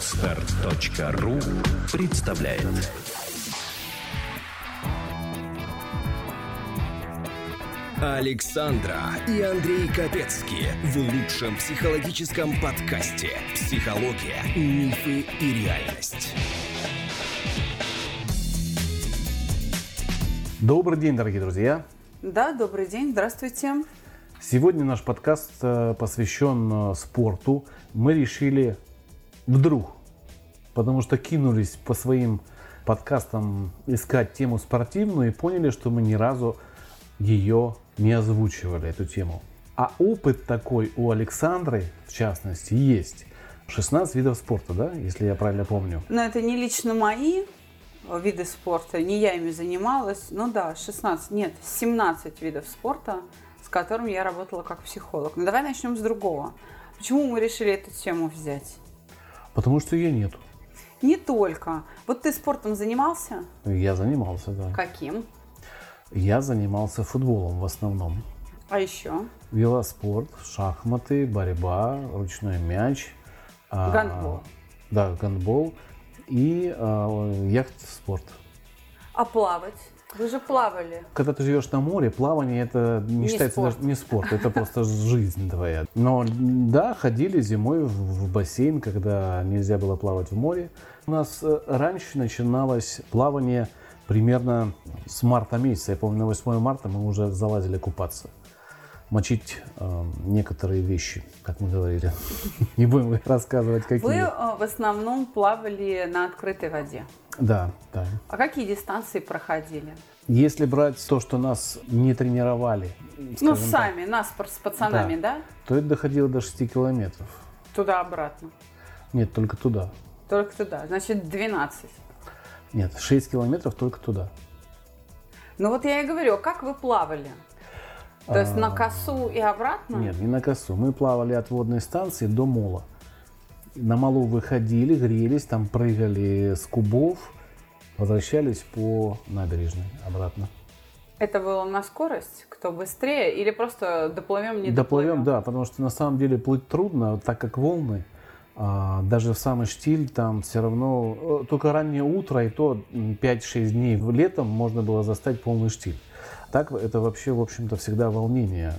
Отстар.ру представляет Александра и Андрей Капецки в лучшем психологическом подкасте «Психология, мифы и реальность». Добрый день, дорогие друзья! Да, добрый день, здравствуйте. Сегодня наш подкаст э, посвящен э, спорту. Мы решили вдруг, потому что кинулись по своим подкастам искать тему спортивную и поняли, что мы ни разу ее не озвучивали, эту тему. А опыт такой у Александры, в частности, есть. 16 видов спорта, да, если я правильно помню? Но это не лично мои виды спорта, не я ими занималась. Ну да, 16, нет, 17 видов спорта, с которым я работала как психолог. Но давай начнем с другого. Почему мы решили эту тему взять? Потому что ее нету. Не только. Вот ты спортом занимался? Я занимался, да. Каким? Я занимался футболом в основном. А еще? Велоспорт, шахматы, борьба, ручной мяч. а, Гандбол. Да, гандбол и а, яхт-спорт. А плавать? Вы же плавали. Когда ты живешь на море, плавание это не, Не считается спорт. даже не спорт, это просто жизнь твоя. Но да, ходили зимой в, бассейн, когда нельзя было плавать в море. У нас э, раньше начиналось плавание примерно с марта месяца. Я помню, на 8 марта мы уже залазили купаться. Мочить э, некоторые вещи, как мы говорили. Не будем рассказывать, какие. Вы э, в основном плавали на открытой воде. Да, да. А какие дистанции проходили? Если брать то, что нас не тренировали, ну, скажем так, сами, нас с пацанами, да? то это доходило до 6 километров. Туда-обратно. Нет, только туда. Только туда. Значит, 12. Нет, 6 километров только туда. Ну вот я и говорю, а как вы плавали? То есть на косу и обратно? Нет, не на косу. Мы плавали от водной станции до мола. На малу выходили, грелись, там прыгали с кубов, возвращались по набережной обратно. Это было на скорость? Кто быстрее? Или просто доплывем, не Доплывем, да, потому что на самом деле плыть трудно, так как волны. а, даже в самый штиль там все равно, э, только раннее утро и то м, 5-6 дней в летом можно было застать полный штиль. Так это вообще, в общем-то, всегда волнение.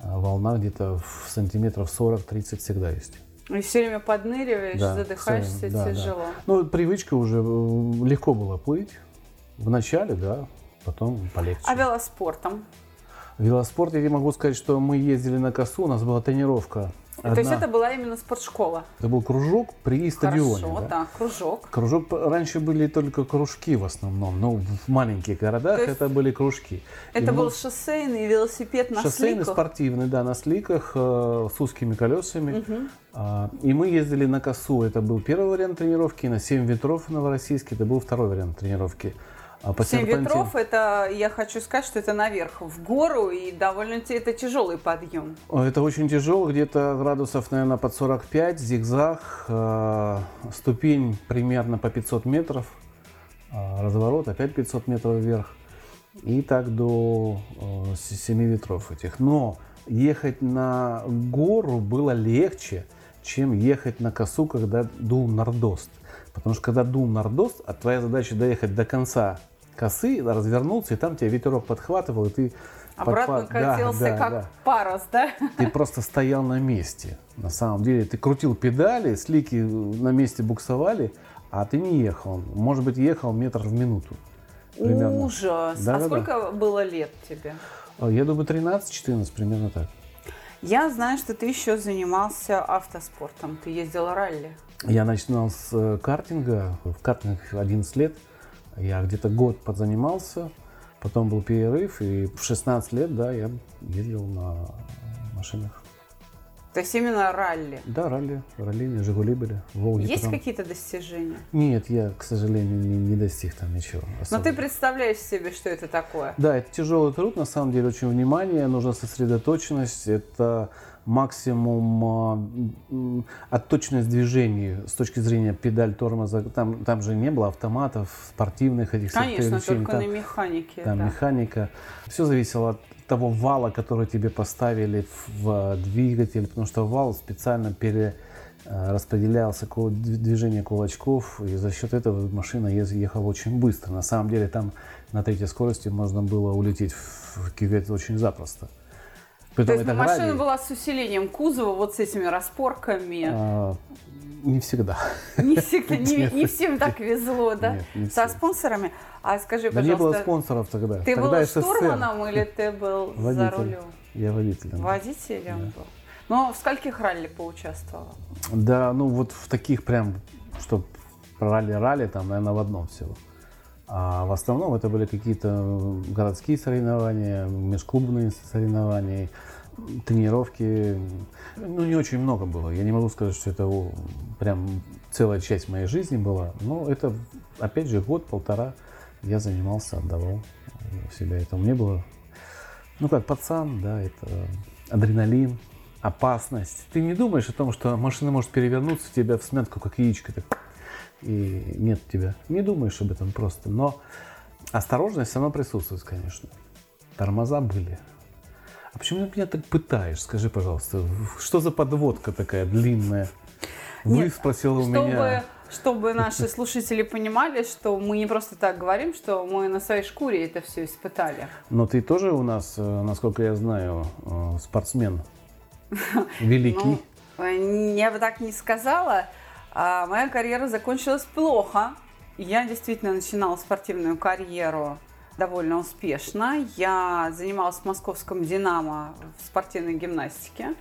А Волна где-то в сантиметров 40-30 всегда есть. И все время подныриваешь, Да, задыхаешься, время, да, тяжело. да. Ну, привычка уже э, легко было плыть. В начале, да, потом полегче. А велоспортом? Велоспорт, я не могу сказать, что мы ездили на косу, у нас была тренировка. То есть одна. это была именно спортшкола? Это был кружок при стадионе. Хорошо, да. да, кружок. Кружок раньше были только кружки в основном, но в маленьких городах это были кружки. И Это мы- был шоссейный велосипед на шоссейный, сликах? спортивный, да, на сликах э, с узкими колесами. А, и мы ездили на косу. Это был первый вариант тренировки. На 7 ветров в Новороссийске это был второй вариант тренировки. А Семь ветров, это, я хочу сказать, что это наверх, в гору, и довольно это тяжелый подъем. О, Это очень тяжело, где-то градусов, наверное, под 45, зигзаг, э, ступень примерно по 500 метров, э, разворот опять 500 метров вверх, и так до э, с- 7 ветров этих. Но ехать на гору было легче, чем ехать на косу, когда дул нордост. Потому что когда дул нордост, а твоя задача доехать до конца косы, развернуться, и там тебя ветерок подхватывал, и ты Обратно подхват- Да, катился, да, как да. парус, да? Ты просто стоял на месте. На самом деле ты крутил педали, слики на месте буксовали, а ты не ехал. Может быть, ехал метр в минуту. Примерно. Ужас. Да, а да, сколько было лет тебе? А, Я думаю, 13-14, примерно так. Я знаю, что ты еще занимался автоспортом. Ты ездил ралли. Я начинал с э, картинга, в картинг 11 лет. Я где-то год подзанимался, потом был перерыв, и в 16 лет, да, я ездил на машинах. То есть именно ралли. Да, ралли, ралли, Жигули были, Волги. Есть потом. какие-то достижения? Нет, я, к сожалению, не, не достиг там ничего. Но особо. ты представляешь себе, что это такое? Да, это тяжелый труд, на самом деле, очень внимание, нужна сосредоточенность, это максимум а, м, отточенность движений с точки зрения педаль тормоза. Там, там же не было автоматов, спортивных этих Конечно, только Там- на механике. там да. механика. Все зависело от того вала, который тебе поставили в двигатель, потому что вал специально пере- э, распределялся движение кулачков, и за счет этого машина ехала очень быстро. На самом деле там на третьей скорости можно было улететь в кювет очень запросто. Притом То есть машина грали... была с усилением кузова, вот с этими распорками? А, не всегда. Не всегда, не, не всем так везло, да? Нет, не Со спонсорами? А скажи, да пожалуйста... не было спонсоров тогда. Ты тогда был штурманом или ты был за рулем? Я водителем. Водителем да. был? Ну, в скольких ралли поучаствовал? Да, ну вот в таких прям, что ралли-ралли, там, наверное, в одном всего. А в основном это были какие-то городские соревнования, межклубные соревнования, тренировки. Ну, не очень много было. Я не могу сказать, что это прям целая часть моей жизни была. Но это, опять же, год-полтора я занимался, отдавал себя этому. Мне было, ну, как пацан, да, это адреналин, опасность. Ты не думаешь о том, что машина может перевернуться тебя в смятку, как яичко. Так и нет тебя. Не думаешь об этом просто. Но осторожность сама присутствует, конечно. Тормоза были. А почему ты меня так пытаешь? Скажи, пожалуйста, что за подводка такая длинная? Вы Нет, спросила у чтобы, меня. Чтобы наши слушатели понимали, что мы не просто так говорим, что мы на своей шкуре это все испытали. Но ты тоже у нас, э, насколько я знаю, э, спортсмен великий. Ну, я бы так не сказала. А моя карьера закончилась плохо. Я действительно начинала спортивную карьеру довольно успешно. Я занималась в московском «Динамо» в спортивной гимнастике.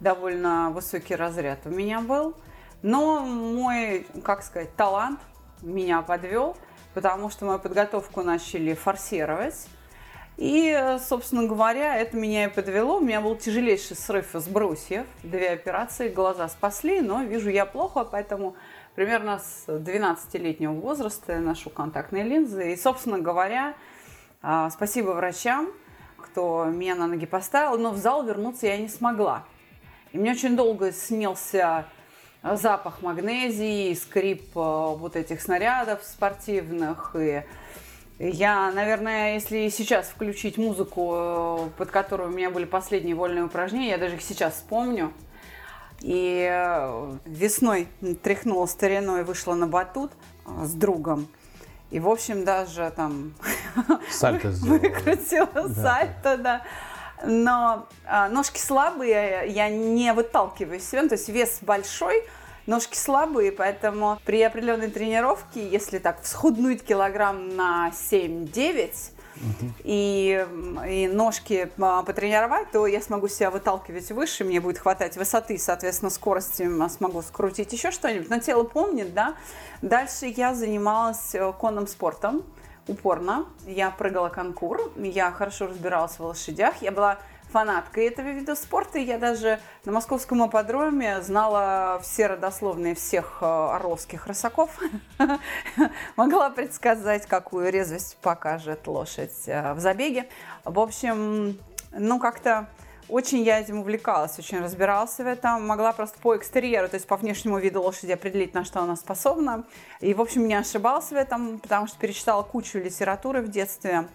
Довольно высокий разряд у меня был. Но мой, как сказать, талант меня подвел, потому что мою подготовку начали форсировать. И, собственно говоря, это меня и подвело. У меня был тяжелейший срыв из брусьев. Две операции, глаза спасли, но вижу я плохо, поэтому примерно с 12-летнего возраста я ношу контактные линзы. И, собственно говоря, а, спасибо врачам, кто меня на ноги поставил, но в зал вернуться я не смогла. И мне очень долго снился запах магнезии, скрип а, вот этих снарядов спортивных и я, наверное, если сейчас включить музыку, э, под которую у меня были последние вольные упражнения, я даже их сейчас вспомню. И э, весной тряхнула стариной, вышла на батут э, с другом. И, в общем, даже там сальто выкрутила да. сальто, да. Но ножки слабые, я не выталкиваю себя, то есть вес большой, ножки слабые, поэтому при определенной тренировке, если так всхуднуть килограмм на 7-9, и, и ножки а, потренировать, то я смогу себя выталкивать выше, мне будет хватать высоты, соответственно, скорости смогу скрутить еще что-нибудь. Но тело помнит, да. Дальше я занималась э, конным спортом упорно. Я прыгала конкур, я хорошо разбиралась в лошадях. Я была фанаткой этого вида спорта. Я даже на московском ипподроме знала все родословные всех э, орловских рысаков. Могла предсказать, какую резвость покажет лошадь э, в забеге. В общем, ну как-то очень я этим увлекалась, очень разбиралась в этом. Могла просто по экстерьеру, то есть по внешнему виду лошади определить, на что она способна. И, в общем, не ошибалась в этом, потому что перечитала кучу литературы в детстве.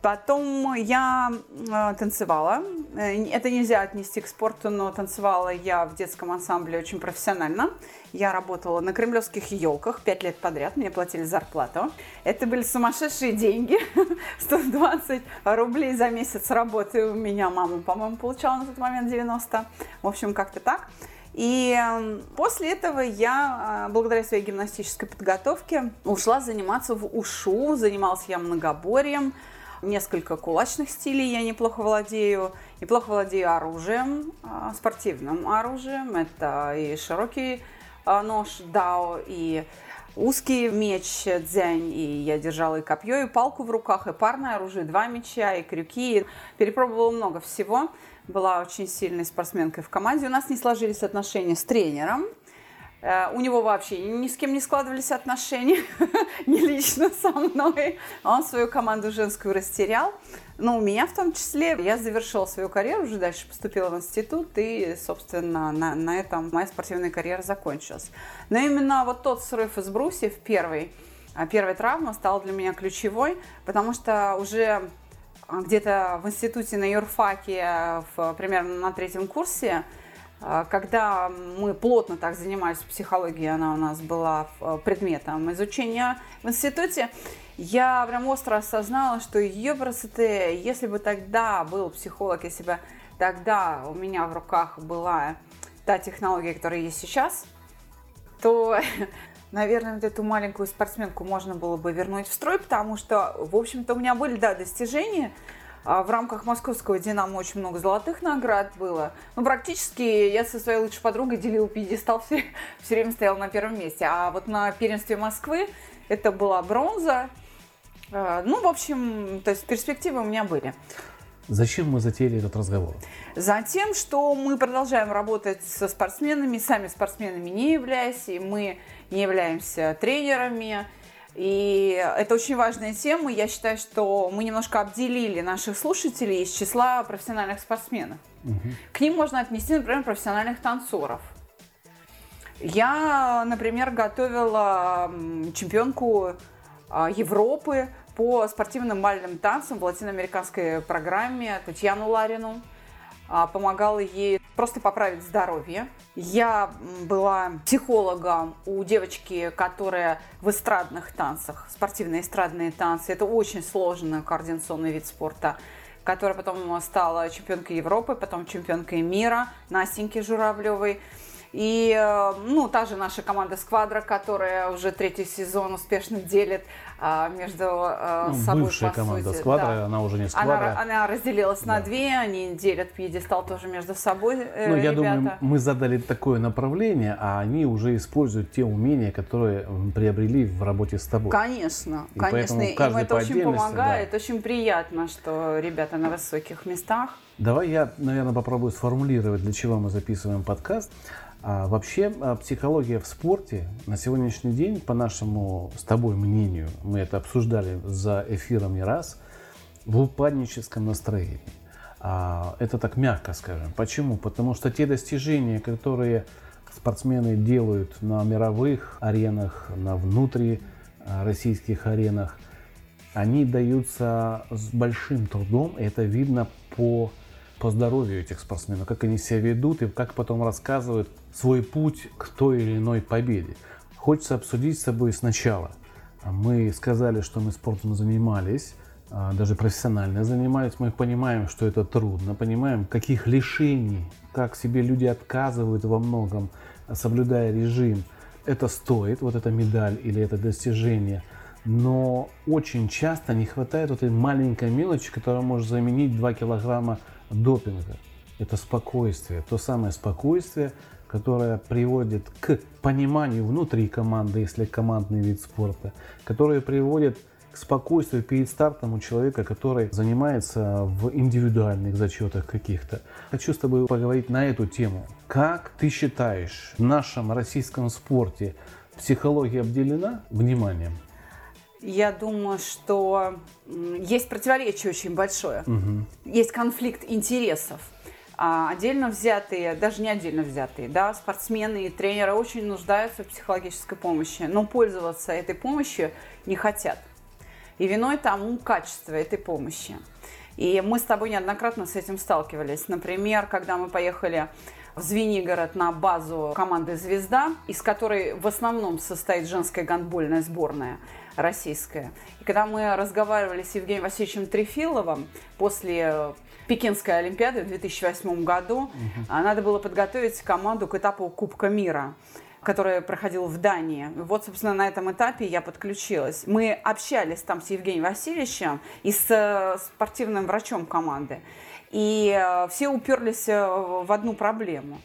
Потом я э, танцевала. Э, это нельзя отнести к спорту, но танцевала я в детском ансамбле очень профессионально. Я работала на кремлевских елках пять лет подряд, мне платили зарплату. Это были сумасшедшие деньги, 120 рублей за месяц работы у меня мама, по-моему, получала на тот момент 90. В общем, как-то так. И эм, после этого я, э, благодаря своей гимнастической подготовке, ушла заниматься в УШУ. Занималась я многоборьем, несколько кулачных стилей я неплохо владею. Неплохо владею оружием, а, спортивным оружием. Это и широкий а, нож дао, и узкий меч дзянь, и я держала и копье, и палку в руках, и парное оружие, два меча, и крюки. Перепробовала много всего. Была очень сильной спортсменкой в команде. У нас не сложились отношения с тренером. Э, у него вообще ни с кем не складывались отношения, не лично со мной. Он свою команду женскую растерял. Ну, у меня в том числе. Я завершила свою карьеру, уже дальше поступила в институт, и, собственно, на, на этом моя спортивная карьера закончилась. Но именно вот тот срыв из брусьев, первый, а, первая травма стала для меня ключевой, потому что уже где-то в институте на юрфаке, в, примерно на третьем курсе, А, когда мы плотно так занимались психологией, она у нас была э, предметом изучения в институте, я прям остро осознала, что ее красоты, если бы тогда был психолог, если бы тогда у меня в руках была та технология, которая есть сейчас, то, наверное, вот эту маленькую спортсменку можно было бы вернуть в строй, потому что, в общем-то, у меня были, да, достижения, а в рамках московского «Динамо» очень много золотых наград было. Ну, практически я со своей лучшей подругой делила пьедестал, все, все время стояла на первом месте. А вот на первенстве Москвы это была бронза, Э, ну, в общем, то есть перспективы у меня были. Зачем мы затеяли этот разговор? Затем, что мы продолжаем работать со спортсменами, сами спортсменами не являясь, и мы не являемся тренерами. И это очень важная тема. Я считаю, что мы немножко обделили наших слушателей из числа профессиональных спортсменов. Угу. К ним можно отнести, например, профессиональных танцоров. Я, например, готовила чемпионку а, Европы по спортивным бальным танцам в латиноамериканской программе Татьяну Ларину. А, помогала ей просто поправить здоровье. Я была психологом у девочки, которая в эстрадных танцах, спортивные эстрадные танцы. Это очень сложный координационный вид спорта которая потом стала чемпионкой Европы, потом чемпионкой мира Настеньки Журавлевой. И, э, ну, та же наша команда «Сквадра», которая уже третий сезон успешно делит а, между а, ну, собой, Бывшая команда сути. «Сквадра», да. она уже не «Сквадра». Она, она разделилась да. на две, они делят пьедестал тоже между собой, э, Ну, я думаю, мы задали такое направление, а они уже используют те умения, которые приобрели в работе с тобой. Конечно, и конечно, им это очень помогает, да. очень приятно, что ребята на высоких местах. Давай я, наверное, попробую сформулировать, для чего мы записываем подкаст. А вообще а, психология в спорте на сегодняшний день, по нашему с тобой мнению, мы это обсуждали за эфиром не раз, в упадническом настроении. А, это так мягко скажем. Почему? Потому что те достижения, которые спортсмены делают на мировых аренах, на внутри российских аренах, они даются с большим трудом. И это видно по по здоровью этих спортсменов, как они себя ведут и как потом рассказывают свой путь к той или иной победе. Хочется обсудить с тобой сначала. Мы сказали, что мы спортом занимались, а, даже профессионально занимались. Мы понимаем, что это трудно, понимаем, каких лишений, как себе люди отказывают во многом, соблюдая режим. Это стоит, вот эта медаль или это достижение. Но очень часто не хватает вот этой маленькой мелочи, которая может заменить 2 килограмма допинга. Это спокойствие, то самое спокойствие, которое приводит к пониманию внутри команды, если командный вид спорта, которое приводит к спокойствию перед стартом у человека, который занимается в индивидуальных зачетах каких-то. Хочу с тобой поговорить на эту тему. Как ты считаешь, в нашем российском спорте психология обделена вниманием? Я думаю, что есть противоречие очень большое. Угу. Есть конфликт интересов. А отдельно взятые, даже не отдельно взятые, да, спортсмены и тренеры очень нуждаются в психологической помощи, но пользоваться этой помощью не хотят. И виной тому качество этой помощи. И мы с тобой неоднократно с этим сталкивались. Например, когда мы поехали в Звенигород на базу команды «Звезда», из которой в основном состоит женская гандбольная сборная российская. И когда мы разговаривали с Евгением Васильевичем Трефиловым после Пекинской Олимпиады в 2008 году, угу. надо было подготовить команду к этапу Кубка мира который проходил в Дании. Вот, собственно, на этом этапе я подключилась. Мы общались там с Евгением Васильевичем и с э, спортивным врачом команды. И э, все уперлись э, в одну проблему.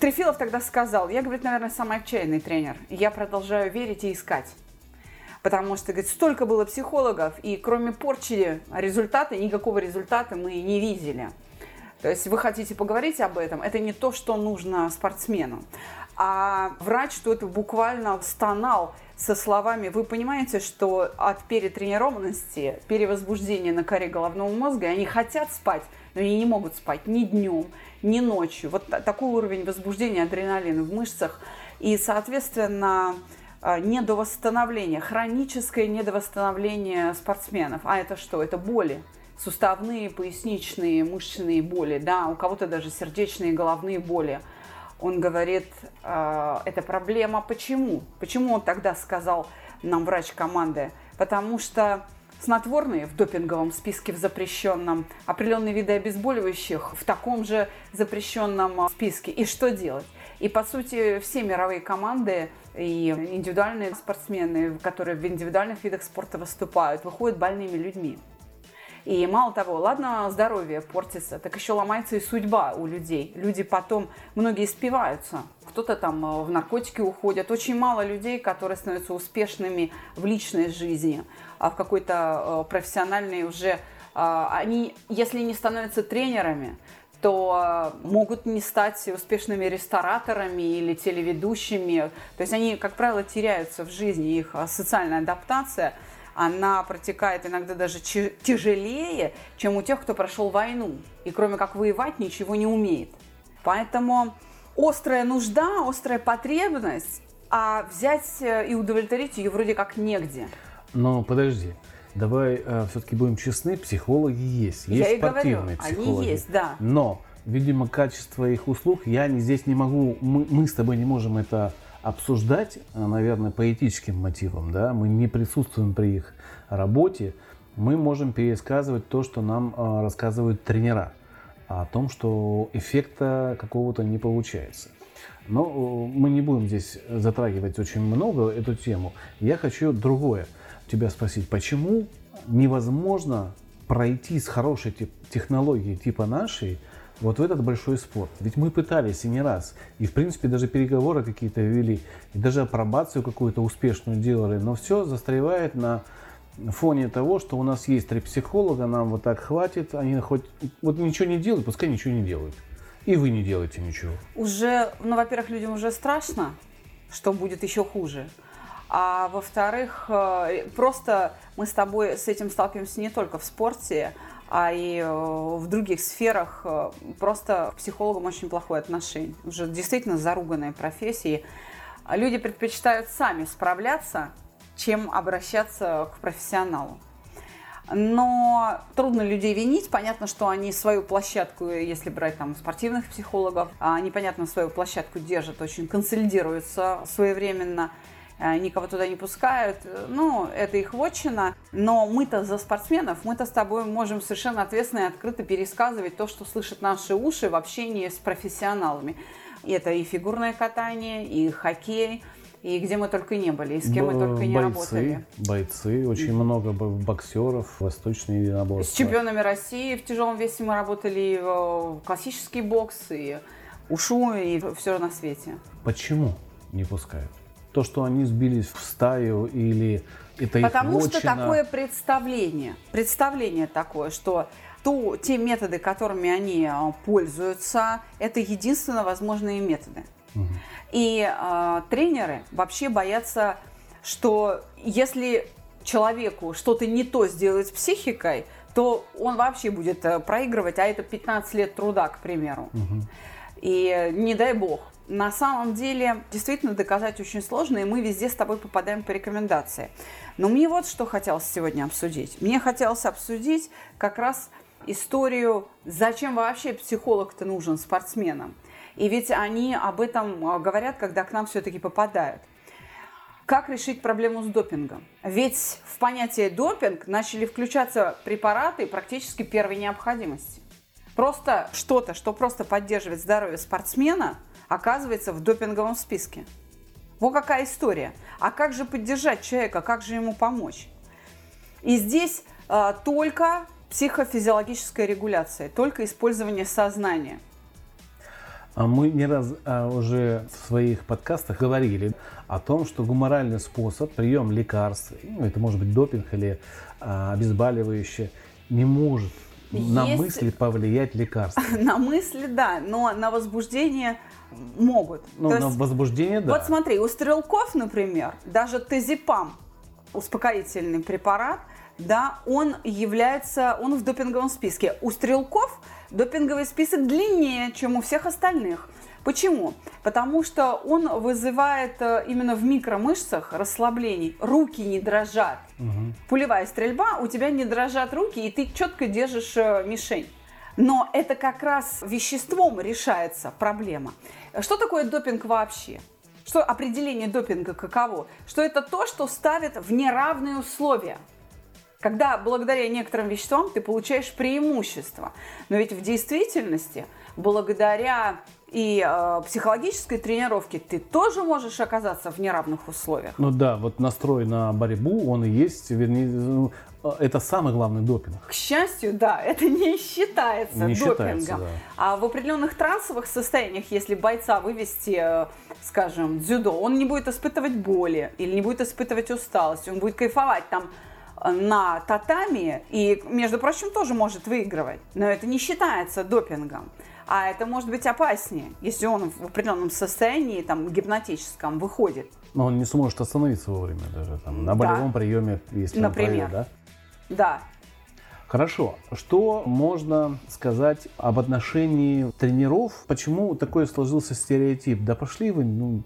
Трефилов тогда сказал, я, говорит, наверное, самый отчаянный тренер. Я продолжаю верить и искать. Потому что, говорит, столько было психологов, и кроме порчи результата, никакого результата мы не видели. То есть вы хотите поговорить об этом, это не то, что нужно спортсмену. А врач что-то буквально стонал со словами, вы понимаете, что от перетренированности, перевозбуждения на коре головного мозга, они хотят спать, но они не могут спать ни днем, ни ночью. Вот такой уровень возбуждения адреналина в мышцах. И, соответственно, а, недовосстановление, хроническое недовосстановление спортсменов. А это что? Это боли суставные, поясничные, мышечные боли, да, у кого-то даже сердечные, головные боли. Он говорит, э, это проблема. Почему? Почему он тогда сказал нам врач команды? Потому что снотворные в допинговом списке в запрещенном, определенные виды обезболивающих в таком же запрещенном списке. И что делать? И, по сути, все мировые команды и индивидуальные спортсмены, которые в индивидуальных видах спорта выступают, выходят больными людьми. И мало того, ладно, здоровье портится, так еще ломается и судьба у людей. Люди потом, многие спиваются, кто-то там э, в наркотики уходят. Очень мало людей, которые становятся успешными в личной жизни, а в какой-то э, профессиональной уже... А, они, если не становятся тренерами, то могут не стать успешными рестораторами или телеведущими. То есть они, как правило, теряются в жизни, их э, социальная адаптация – она протекает иногда даже тяжелее, чем у тех, кто прошел войну и кроме как воевать ничего не умеет. Поэтому острая нужда, острая потребность, а взять э, и удовлетворить ее вроде как негде. Но подожди, давай э, все-таки будем честны, психологи есть, есть я спортивные и говорю, психологи. Они есть, да. Но, видимо, качество их услуг я не, здесь не могу, мы, мы с тобой не можем это обсуждать, э, наверное, по этическим мотивам, да, мы не присутствуем при их работе, мы можем пересказывать то, что нам э, рассказывают тренера, о том, что эффекта какого-то не получается. Но э, мы не будем здесь затрагивать очень много эту тему. Я хочу другое тебя спросить. Почему невозможно пройти с хорошей технологией типа нашей – вот в этот большой спорт. Ведь мы пытались и не раз, и в принципе даже переговоры какие-то вели, и даже апробацию какую-то успешную делали, но все застревает на фоне того, что у нас есть три психолога, нам вот так хватит, они хоть вот ничего не делают, пускай ничего не делают. И вы не делаете ничего. Уже, ну, во-первых, людям уже страшно, что будет еще хуже. А во-вторых, э, просто мы с тобой с этим сталкиваемся не только в спорте, а и э, в других сферах э, просто к психологам очень плохое отношение. Уже действительно заруганные профессии. Люди предпочитают сами справляться, чем обращаться к профессионалу. Но трудно людей винить. Понятно, что они свою площадку, если брать там спортивных психологов, они, понятно, свою площадку держат, очень консолидируются своевременно – никого туда не пускают. Ну, это их вотчина. Но мы-то за спортсменов, мы-то с тобой можем совершенно ответственно и открыто пересказывать то, что слышат наши уши в общении с профессионалами. Это и фигурное катание, и хоккей, и где мы только не были, и с кем мы только не бойцы, работали. Бойцы, очень много боксеров, восточные единоборства. С чемпионами России в тяжелом весе мы работали в классический бокс, и ушу, и все на свете. Почему не пускают? То, что они сбились в стаю или это Потому их что такое представление, представление такое, что то, те методы, которыми они а, пользуются, это единственно возможные методы. Угу. И э, тренеры вообще боятся, что если человеку что-то не то сделать с психикой, то он вообще будет э, проигрывать, а это 15 лет труда, к примеру. Угу. И не дай бог, на самом деле действительно доказать очень сложно, и мы везде с тобой попадаем по рекомендации. Но мне вот что хотелось сегодня обсудить. Мне хотелось обсудить как раз историю, зачем вообще психолог-то нужен спортсменам. И ведь они об этом а, говорят, когда к нам все-таки попадают. Как решить проблему с допингом? Ведь в понятие допинг начали включаться препараты практически первой необходимости. Просто что-то, что просто поддерживает здоровье спортсмена – оказывается в допинговом списке. Вот какая история. А как же поддержать человека, как же ему помочь? И здесь э, только психофизиологическая регуляция, только использование сознания. А мы не раз а, уже в своих подкастах говорили о том, что гуморальный способ, прием лекарств, ну, это может быть допинг или а, обезболивающее, не может на мысли повлиять лекарство. На мысли, да, но на возбуждение могут. Ну, То на есть, возбуждение, да. Вот смотри, у стрелков, например, даже тезипам, успокоительный препарат, да, он является, он в допинговом списке. У стрелков допинговый список длиннее, чем у всех остальных. Почему? Потому что он вызывает э, именно в микромышцах расслаблений. Руки не дрожат. Угу. Пулевая стрельба, у тебя не дрожат руки, и ты четко держишь э, мишень. Но это как раз веществом решается проблема. Что такое допинг вообще? Что определение допинга каково? Что это то, что ставит в неравные условия. Когда благодаря некоторым веществам ты получаешь преимущество. Но ведь в действительности, благодаря и э, психологической тренировке ты тоже можешь оказаться в неравных условиях. Ну да, вот настрой на борьбу, он и есть, вернее, ну, это самый главный допинг. К счастью, да, это не считается не допингом. Считается, да. А в определенных трансовых состояниях, если бойца вывести, э, скажем, дзюдо, он не будет испытывать боли или не будет испытывать усталость, он будет кайфовать там э, на татами и, между прочим, тоже может выигрывать. Но это не считается допингом а это может быть опаснее, если он в определенном состоянии, там, гипнотическом, выходит. Но он не сможет остановиться вовремя даже, там, на болевом да. приеме, если Например. он провел, да? Да. Хорошо. Что можно сказать об отношении тренеров? Почему такой сложился стереотип? Да пошли вы, ну,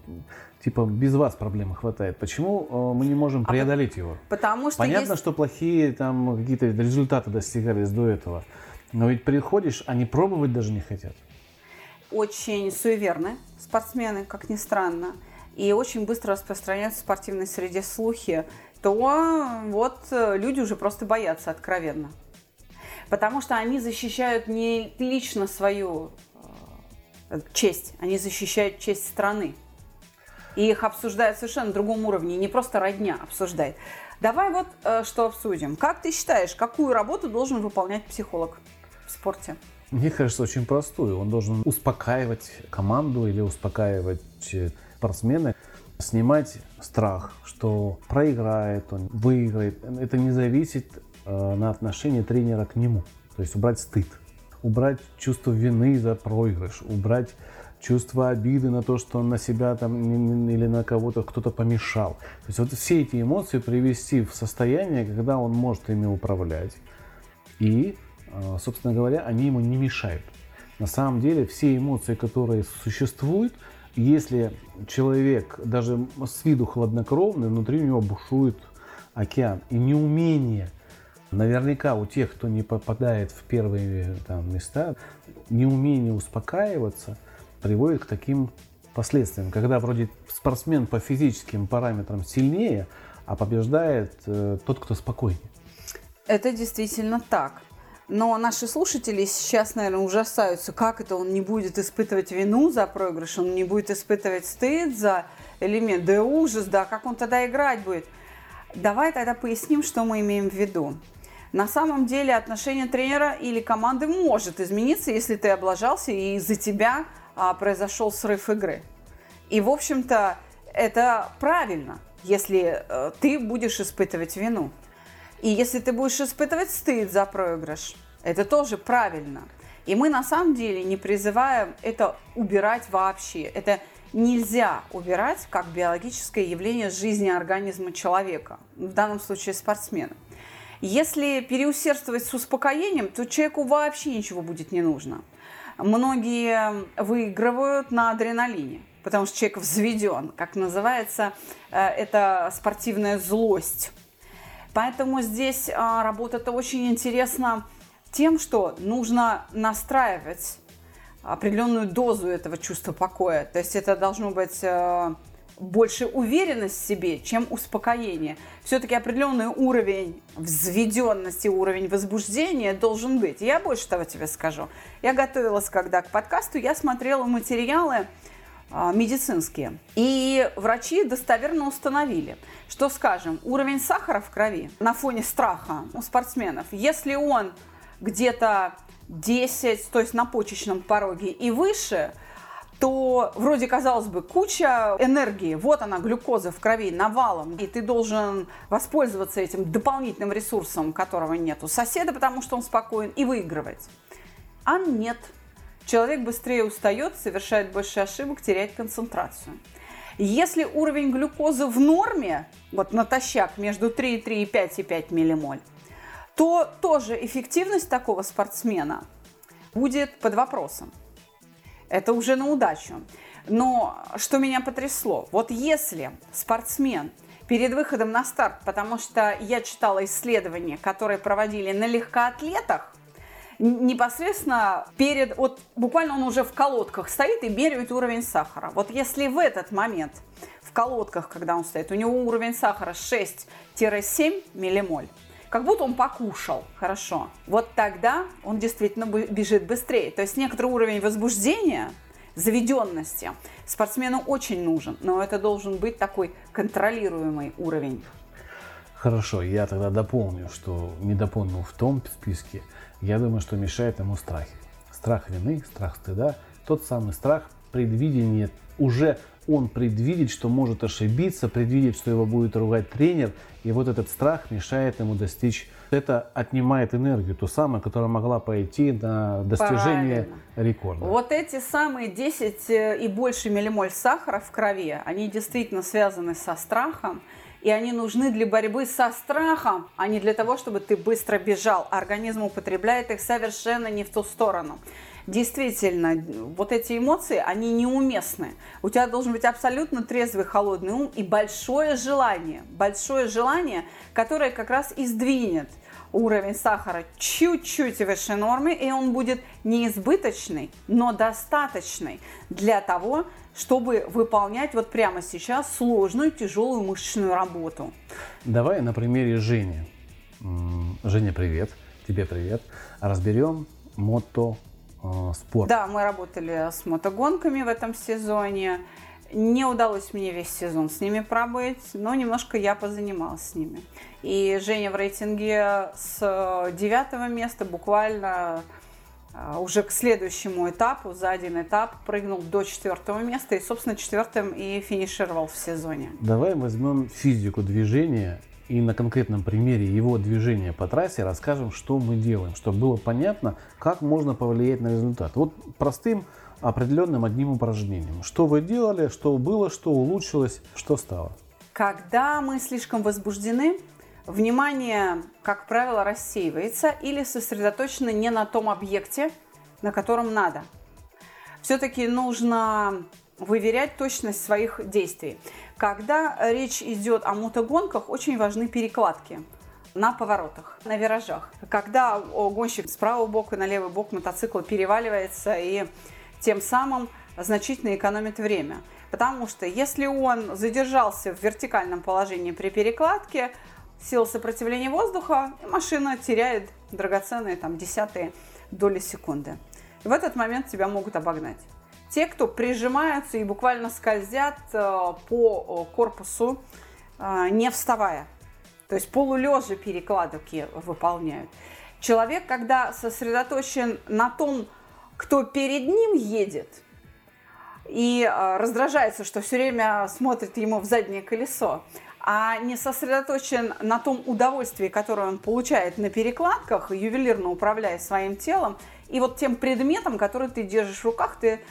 типа, без вас проблемы хватает. Почему э, мы не можем а преодолеть а, его? Потому что Понятно, есть... что плохие там какие-то результаты достигались до этого. Но ведь приходишь, они пробовать даже не хотят. Очень суеверны спортсмены, как ни странно. И очень быстро распространяются в спортивной среде слухи, то вот э, люди уже просто боятся откровенно. Потому что они защищают не лично свою э, честь, они защищают честь страны. И их обсуждают совершенно другом уровне, не просто родня обсуждает. Давай вот э, что обсудим. Как ты считаешь, какую работу должен выполнять психолог? В спорте? Мне кажется, очень простую. Он должен успокаивать команду или успокаивать э, спортсмена, снимать страх, что проиграет он, выиграет. Это не зависит э, на отношение тренера к нему. То есть убрать стыд, убрать чувство вины за проигрыш, убрать чувство обиды на то, что он на себя там или на кого-то кто-то помешал. То есть вот все эти эмоции привести в состояние, когда он может ими управлять и собственно говоря, они ему не мешают. На самом деле все эмоции, которые существуют, если человек даже с виду хладнокровный, внутри него бушует океан. И неумение, наверняка у тех, кто не попадает в первые там, места, неумение успокаиваться приводит к таким последствиям. Когда вроде спортсмен по физическим параметрам сильнее, а побеждает э, тот, кто спокойнее. Это действительно так. Но наши слушатели сейчас, наверное, ужасаются, как это он не будет испытывать вину за проигрыш, он не будет испытывать стыд за элемент, да ужас, да, как он тогда играть будет. Давай тогда поясним, что мы имеем в виду. На самом деле отношение тренера или команды может измениться, если ты облажался и из-за тебя а, произошел срыв игры. И, в общем-то, это правильно, если э, ты будешь испытывать вину. И если ты будешь испытывать стыд за проигрыш, это тоже правильно. И мы на самом деле не призываем это убирать вообще. Это нельзя убирать как биологическое явление жизни организма человека, в данном случае спортсмена. Если переусердствовать с успокоением, то человеку вообще ничего будет не нужно. Многие выигрывают на адреналине, потому что человек взведен, как называется, э, это спортивная злость. Поэтому здесь а, работа-то очень интересна тем, что нужно настраивать определенную дозу этого чувства покоя. То есть это должно быть а, больше уверенность в себе, чем успокоение. Все-таки определенный уровень взведенности, уровень возбуждения должен быть. Я больше того тебе скажу. Я готовилась когда к подкасту, я смотрела материалы медицинские. И врачи достоверно установили, что, скажем, уровень сахара в крови на фоне страха у спортсменов, если он где-то 10, то есть на почечном пороге и выше, то вроде, казалось бы, куча энергии, вот она, глюкоза в крови навалом, и ты должен воспользоваться этим дополнительным ресурсом, которого нет у соседа, потому что он спокоен, и выигрывать. А нет – Человек быстрее устает, совершает больше ошибок, теряет концентрацию. Если уровень глюкозы в норме, вот натощак между 3,3 и 5,5 миллимоль, то тоже эффективность такого спортсмена будет под вопросом. это уже на удачу. Но что меня потрясло, вот если спортсмен перед выходом на старт, потому что я читала исследования, которые проводили на легкоатлетах, непосредственно перед, вот буквально он уже в колодках стоит и меряет уровень сахара. Вот если в этот момент в колодках, когда он стоит, у него уровень сахара 6-7 миллимоль, как будто он покушал хорошо. Вот тогда он действительно бежит быстрее. То есть некоторый уровень возбуждения, заведенности спортсмену очень нужен, но это должен быть такой контролируемый уровень. Хорошо, я тогда дополню, что не дополнил в том списке. Я думаю, что мешает ему страх. Страх вины, страх стыда, тот самый страх предвидения уже он предвидит, что может ошибиться, предвидит, что его будет ругать тренер, и вот этот страх мешает ему достичь. Это отнимает энергию, ту самую, которая могла пойти на достижение Правильно. рекорда. Вот эти самые 10 э, и больше миллимоль сахара в крови, они действительно связаны со страхом, и они нужны для борьбы со страхом, а не для того, чтобы ты быстро бежал. Организм употребляет их совершенно не в ту сторону действительно, вот эти эмоции, они неуместны. У тебя должен быть абсолютно трезвый, холодный ум и большое желание. Большое желание, которое как раз и сдвинет уровень сахара чуть-чуть выше нормы, и он будет не избыточный, но достаточный для того, чтобы выполнять вот прямо сейчас сложную, тяжелую мышечную работу. Давай на примере Жени. Женя, привет. Тебе привет. Разберем мото э, спорт. Да, мы работали с мотогонками в этом сезоне. Не удалось мне весь сезон с ними пробыть, но немножко я позанималась с ними. И Женя в рейтинге с девятого места буквально уже к следующему этапу, за один этап, прыгнул до четвертого места и, собственно, четвертым и финишировал в сезоне. Давай возьмем физику движения и на конкретном примере его движения по трассе расскажем, что мы делаем, чтобы было понятно, как можно повлиять на результат. Вот простым определенным одним упражнением. Что вы делали, что было, что улучшилось, что стало. Когда мы слишком возбуждены, внимание, как правило, рассеивается или сосредоточено не на том объекте, на котором надо. Все-таки нужно выверять точность своих действий. Когда речь идет о мотогонках, очень важны перекладки на поворотах, на виражах. Когда гонщик с правого бока на левый бок мотоцикла переваливается и тем самым значительно экономит время. Потому что если он задержался в вертикальном положении при перекладке, сила сопротивления воздуха, и машина теряет драгоценные там десятые доли секунды. И в этот момент тебя могут обогнать те, кто прижимаются и буквально скользят э, по корпусу, э, не вставая. То есть полулежа перекладки выполняют. Человек, когда сосредоточен на том, кто перед ним едет, и э, раздражается, что все время смотрит ему в заднее колесо, а не сосредоточен на том удовольствии, которое он получает на перекладках, ювелирно управляя своим телом, и вот тем предметом, который ты держишь в руках, ты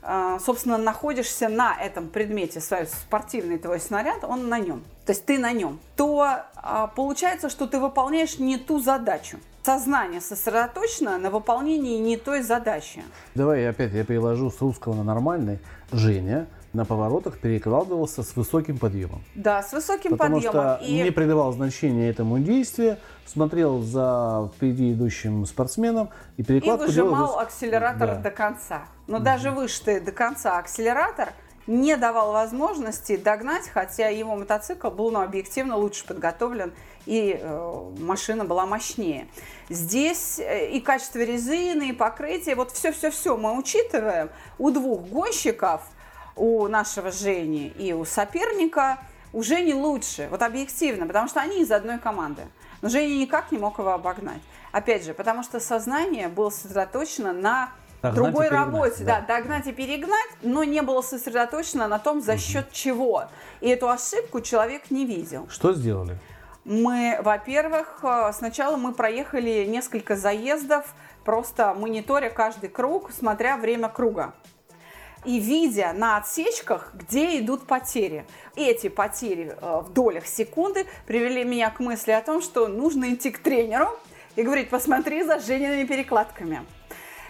а, собственно, находишься на этом предмете, спортивный твой снаряд, он на нем, то есть ты на нем, то а, получается, что ты выполняешь не ту задачу. Сознание сосредоточено на выполнении не той задачи. Давай опять я переложу с русского на нормальный. Женя на поворотах перекладывался с высоким подъемом. Да, с высоким Потому подъемом. Потому что и... не придавал значения этому действию, смотрел за впереди идущим спортсменом и перекладку И выжимал делал... акселератор да. до конца. Но mm даже выжатый до конца акселератор не давал возможности догнать, хотя его мотоцикл был ну, объективно лучше подготовлен и э, машина была мощнее. Здесь э, и качество резины, и покрытие, вот все-все-все мы учитываем. У двух гонщиков – у нашего Жени и у соперника у Жени лучше, вот объективно, потому что они из одной команды. Но Женя никак не мог его обогнать. Опять же, потому что сознание было сосредоточено на догнать другой работе, да. да, догнать и перегнать, но не было сосредоточено на том, за счет чего. И эту ошибку человек не видел. Что сделали? Мы, во-первых, э, сначала мы проехали несколько заездов, просто мониторя каждый круг, смотря время круга и видя на отсечках, где идут потери. Эти потери э, в долях секунды привели меня к мысли о том, что нужно идти к тренеру и говорить, посмотри за Жениными перекладками.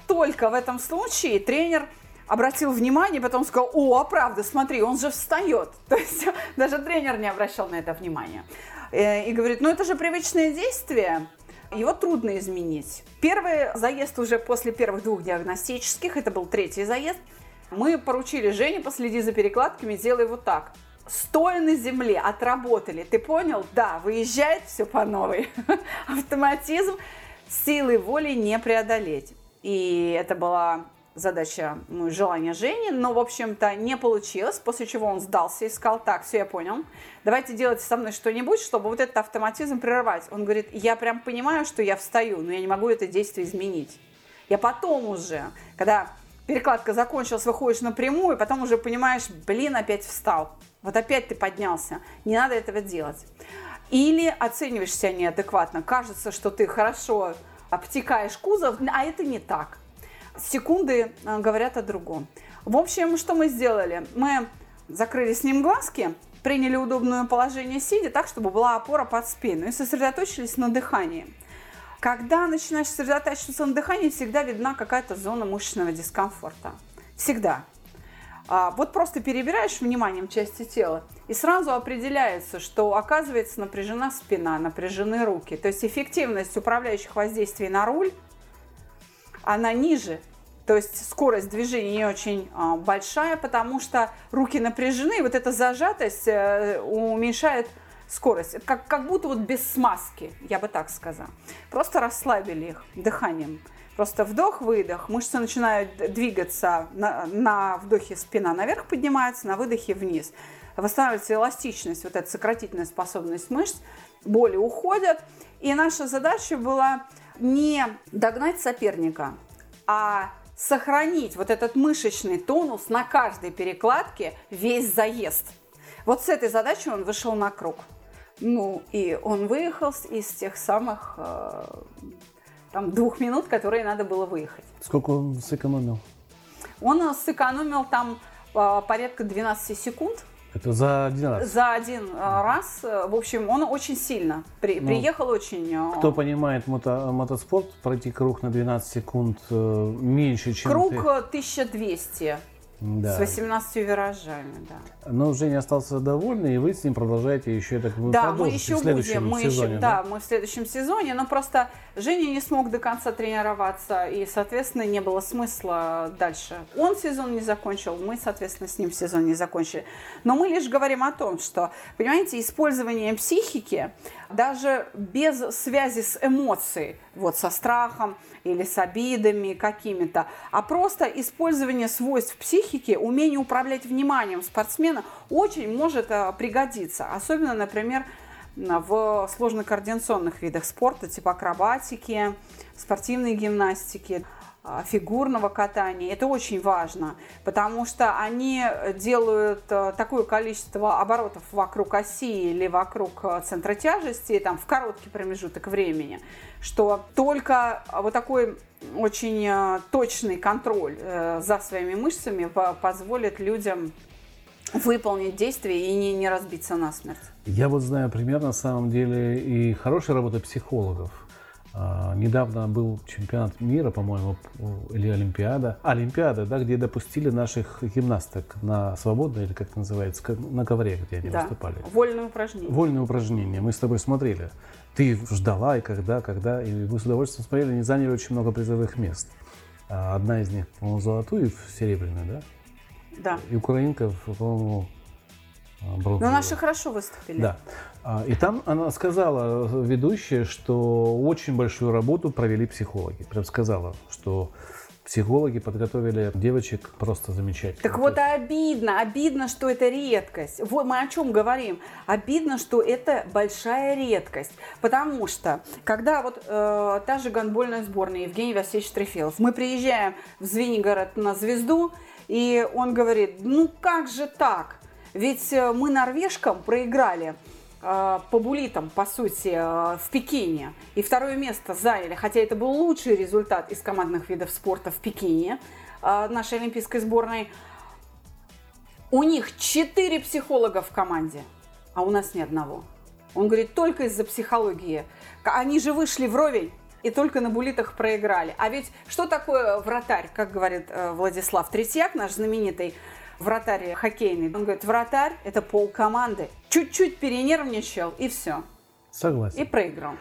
Только в этом случае тренер обратил внимание, потом сказал, о, а правда, смотри, он же встает. То есть даже тренер не обращал на это внимания. Э, и говорит, ну это же привычное действие, его трудно изменить. Первый заезд уже после первых двух диагностических, это был третий заезд, мы поручили Жене последи за перекладками, делай вот так. Стоя на земле, отработали. Ты понял? Да, выезжает все по новой. Автоматизм силы воли не преодолеть. И это была задача, ну, желание Жени, но, в общем-то, не получилось, после чего он сдался и сказал, так, все, я понял, давайте делать со мной что-нибудь, чтобы вот этот автоматизм прервать. Он говорит, я прям понимаю, что я встаю, но я не могу это действие изменить. Я потом уже, когда перекладка закончилась, выходишь напрямую, потом уже понимаешь, блин, опять встал. Вот опять ты поднялся. Не надо этого делать. Или оцениваешь себя неадекватно. Кажется, что ты хорошо обтекаешь кузов, а это не так секунды э, говорят о другом. В общем, что мы сделали? Мы закрыли с ним глазки, приняли удобное положение сидя так, чтобы была опора под спину и сосредоточились на дыхании. Когда начинаешь сосредотачиваться на дыхании, всегда видна какая-то зона мышечного дискомфорта. Всегда. А, вот просто перебираешь вниманием части тела, и сразу определяется, что оказывается напряжена спина, напряжены руки. То есть эффективность управляющих воздействий на руль она ниже. То есть скорость движения не очень а, большая, потому что руки напряжены, и вот эта зажатость э, уменьшает скорость. Как, как будто вот без смазки, я бы так сказала. Просто расслабили их дыханием. Просто вдох-выдох, мышцы начинают двигаться, на, на вдохе спина наверх поднимается, на выдохе вниз. Восстанавливается эластичность, вот эта сократительная способность мышц, боли уходят. И наша задача была не догнать соперника, а сохранить вот этот мышечный тонус на каждой перекладке весь заезд. Вот с этой задачей он вышел на круг. Ну, и он выехал из тех самых э, там, двух минут, которые надо было выехать. Сколько он сэкономил? Он сэкономил там э, порядка 12 секунд. Это за один раз? За один э, раз. В общем, он очень сильно при, ну, приехал очень... Э, кто понимает мото, мотоспорт, пройти круг на 12 секунд э, меньше, чем... Круг ты... 1200. Да. С 18 виражами, да. Но Женя остался довольный, и вы с ним продолжаете еще так Да, мы еще в будем, мы сезоне, еще, да? да, мы в следующем сезоне, но просто Женя не смог до конца тренироваться, и, соответственно, не было смысла дальше. Он сезон не закончил, мы, соответственно, с ним сезон не закончили. Но мы лишь говорим о том, что, понимаете, использование психики, даже без связи с эмоцией, вот со страхом или с обидами какими-то, а просто использование свойств психики, умение управлять вниманием спортсмена очень может э, пригодиться. Особенно, например, в сложно-координационных видах спорта, типа акробатики, спортивной гимнастики. А, фигурного катания. Это очень важно, потому что они делают э, такое количество оборотов вокруг оси или вокруг э, центра тяжести там, в короткий промежуток времени, что только вот такой очень э, точный контроль за своими мышцами позволит людям выполнить действие и не, не разбиться насмерть. Я вот знаю пример на самом деле и хорошая работа психологов – недавно был чемпионат мира, по-моему, или Олимпиада. Олимпиада, да, где допустили наших гимнасток на свободное, или как это называется, на ковре, где они да. выступали. Вольные упражнения. Вольные упражнения. Мы с тобой смотрели. Ты ждала, и когда, когда, и мы с удовольствием смотрели, они заняли очень много призовых мест. А, одна из них, по-моему, золотую и серебряную, да? Да. И украинка, по-моему, бронзовую. Но наши хорошо выступили. Да. А, и там она сказала, ведущая, что очень большую работу провели психологи. Прям сказала, что психологи подготовили девочек просто замечательно. Так вот обидно, обидно, что это редкость. Вот мы о чем говорим. Обидно, что это большая редкость. Потому что, когда вот э, та же гандбольная сборная Евгений Васильевич Трефилов, мы приезжаем в Звенигород на звезду, и он говорит, ну как же так? Ведь э, мы норвежкам проиграли Э, по булитам, по сути, э, в Пекине. И второе место заняли, хотя это был лучший результат из командных видов спорта в Пекине нашей олимпийской сборной. У них четыре психолога в команде, а у нас ни одного. Он говорит, только из-за психологии. Они же вышли вровень, и только на булитах проиграли. А ведь что такое вратарь, как говорит Владислав Третьяк, наш знаменитый вратарь хоккейный. Он говорит, вратарь – это пол команды. Чуть-чуть перенервничал, и все. Согласен. И проиграл.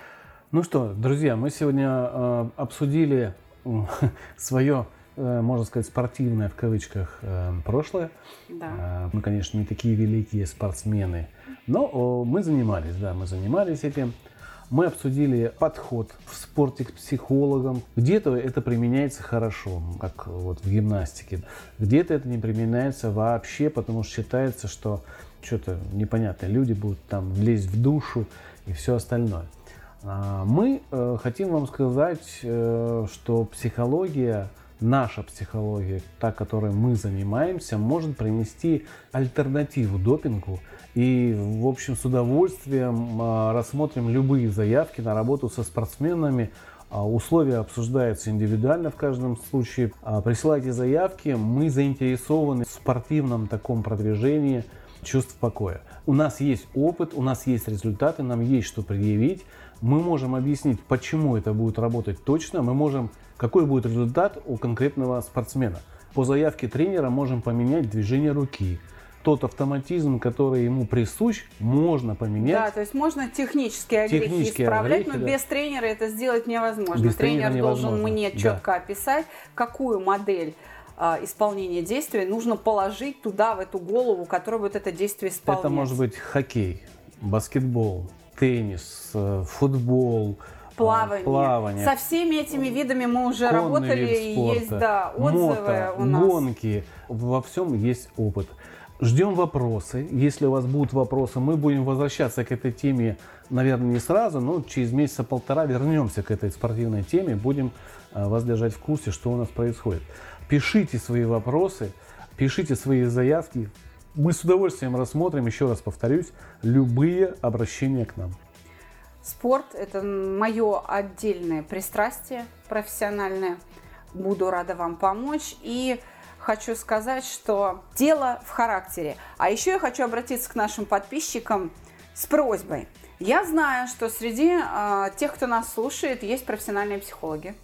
Ну что, друзья, мы сегодня э, обсудили свое, э, можно сказать, спортивное в кавычках э, прошлое. Да. Э, мы, конечно, не такие великие спортсмены, но о, мы занимались, да, мы занимались этим. Мы обсудили подход в спорте к психологам. Где-то это применяется хорошо, как вот в гимнастике. Где-то это не применяется вообще, потому что считается, что что-то непонятное. Люди будут там лезть в душу и все остальное. А, мы э, хотим вам сказать, э, что психология, наша психология, та, которой мы занимаемся, может принести альтернативу допингу. И, в общем, с удовольствием а, рассмотрим любые заявки на работу со спортсменами. А, условия обсуждаются индивидуально в каждом случае. Присылайте заявки. Мы заинтересованы в спортивном таком продвижении чувств покоя. У нас есть опыт, у нас есть результаты, нам есть что предъявить мы можем объяснить, почему это будет работать точно, мы можем, какой будет результат у конкретного спортсмена. По заявке тренера можем поменять движение руки, тот автоматизм, который ему присущ, можно поменять. Да, то есть можно технические огрехи технические исправлять, огрехи, но да. без тренера это сделать невозможно. Без Тренер невозможно. должен мне четко да. описать, какую модель а, исполнения действия нужно положить туда, в эту голову, которая будет это действие исполнять. Это может быть хоккей, баскетбол, теннис, э, футбол, э, плавание. плавание. Со всеми этими видами мы уже Конный работали, и есть да, отзывы мото, у нас. гонки. Во всем есть опыт. Ждем вопросы. Если у вас будут вопросы, мы будем возвращаться к этой теме, наверное, не сразу, но через месяца полтора вернемся к этой спортивной теме, будем э, вас держать в курсе, что у нас происходит. Пишите свои вопросы, пишите свои заявки мы с удовольствием рассмотрим, еще раз повторюсь, любые обращения к нам. Спорт – это мое отдельное пристрастие профессиональное. Буду рада вам помочь. И хочу сказать, что дело в характере. А еще я хочу обратиться к нашим подписчикам с просьбой. Я знаю, что среди э, тех, кто нас слушает, есть профессиональные психологи.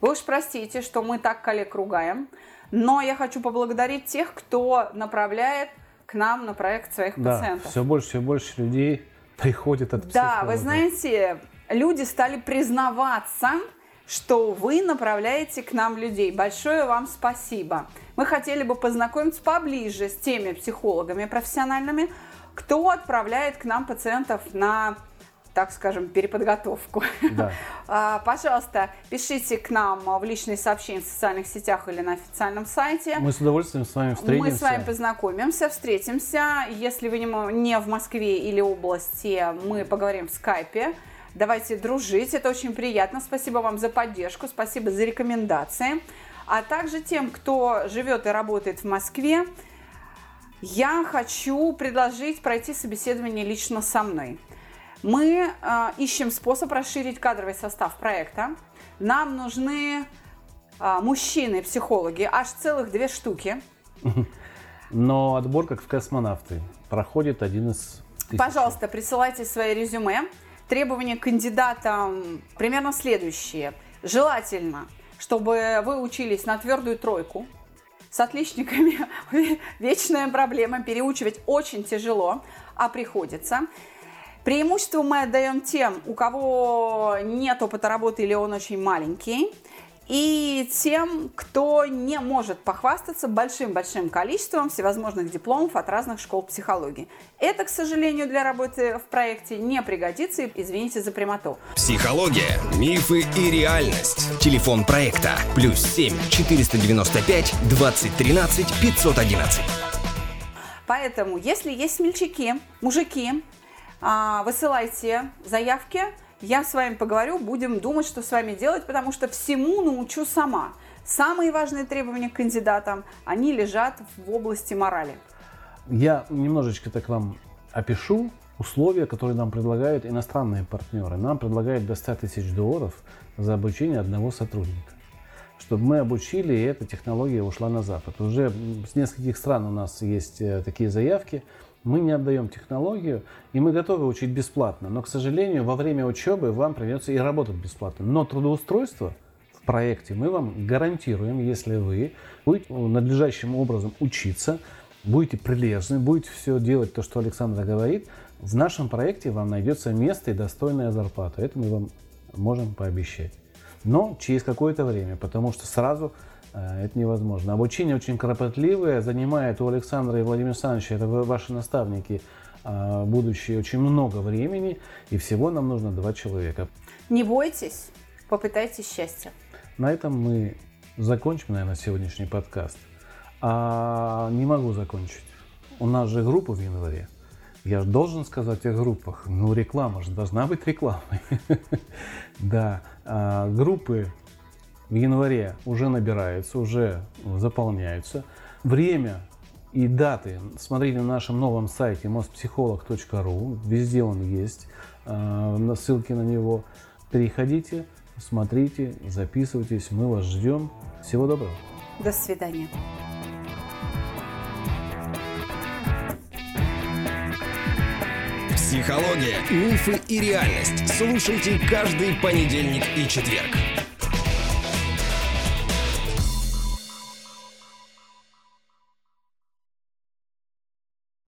Вы уж простите, что мы так коллег ругаем, но я хочу поблагодарить тех, кто направляет к нам на проект своих да, пациентов. Все больше, все больше людей приходит от психолога. Да, вы знаете, люди стали признаваться, что вы направляете к нам людей. Большое вам спасибо. Мы хотели бы познакомиться поближе с теми психологами профессиональными, кто отправляет к нам пациентов на так скажем, переподготовку. Да. А, пожалуйста, пишите к нам в личные сообщения в социальных сетях или на официальном сайте. Мы с удовольствием с вами встретимся. Мы с вами познакомимся, встретимся. Если вы не в Москве или области, мы поговорим в скайпе. Давайте дружить, это очень приятно. Спасибо вам за поддержку, спасибо за рекомендации. А также тем, кто живет и работает в Москве, я хочу предложить пройти собеседование лично со мной. Мы э, ищем способ расширить кадровый состав проекта. Нам нужны э, мужчины-психологи, аж целых две штуки. Но отбор, как в космонавты, проходит один из тысяч. Пожалуйста, присылайте свои резюме. Требования к кандидатам примерно следующие. Желательно, чтобы вы учились на твердую тройку. С отличниками вечная проблема. Переучивать очень тяжело, а приходится. Преимущество мы отдаем тем, у кого нет опыта работы или он очень маленький, и тем, кто не может похвастаться большим-большим количеством всевозможных дипломов от разных школ психологии. Это, к сожалению, для работы в проекте не пригодится, извините за прямоту. Психология, мифы и реальность. Телефон проекта плюс 7 495 2013 511. Поэтому, если есть смельчаки, мужики, высылайте заявки, я с вами поговорю, будем думать, что с вами делать, потому что всему научу сама. Самые важные требования к кандидатам, они лежат в области морали. Я немножечко так вам опишу условия, которые нам предлагают иностранные партнеры. Нам предлагают до 100 тысяч долларов за обучение одного сотрудника. Чтобы мы обучили, и эта технология ушла на Запад. Уже с нескольких стран у нас есть э, такие заявки. Мы не отдаем технологию, и мы готовы учить бесплатно. Но, к сожалению, во время учебы вам придется и работать бесплатно. Но трудоустройство в проекте мы вам гарантируем, если вы будете надлежащим образом учиться, будете прилежны, будете все делать то, что Александра говорит, в нашем проекте вам найдется место и достойная зарплата. Это мы вам можем пообещать. Но через какое-то время, потому что сразу это невозможно. Обучение очень кропотливое, занимает у Александра и Владимира Александровича, это ваши наставники, э, будущее, очень много времени, и всего нам нужно два человека. Не бойтесь, попытайтесь счастья. На этом мы закончим, наверное, сегодняшний подкаст. А не могу закончить. У нас же группа в январе. Я же должен сказать о группах. Ну, реклама же должна быть рекламой. Да, а, группы в январе уже набираются, уже заполняются. Время и даты смотрите на нашем новом сайте mostpsycholog.ru. Везде он есть. А, на ссылки на него. Переходите, смотрите, записывайтесь. Мы вас ждем. Всего доброго. До свидания. Психология, мифы и реальность. Слушайте каждый понедельник и четверг.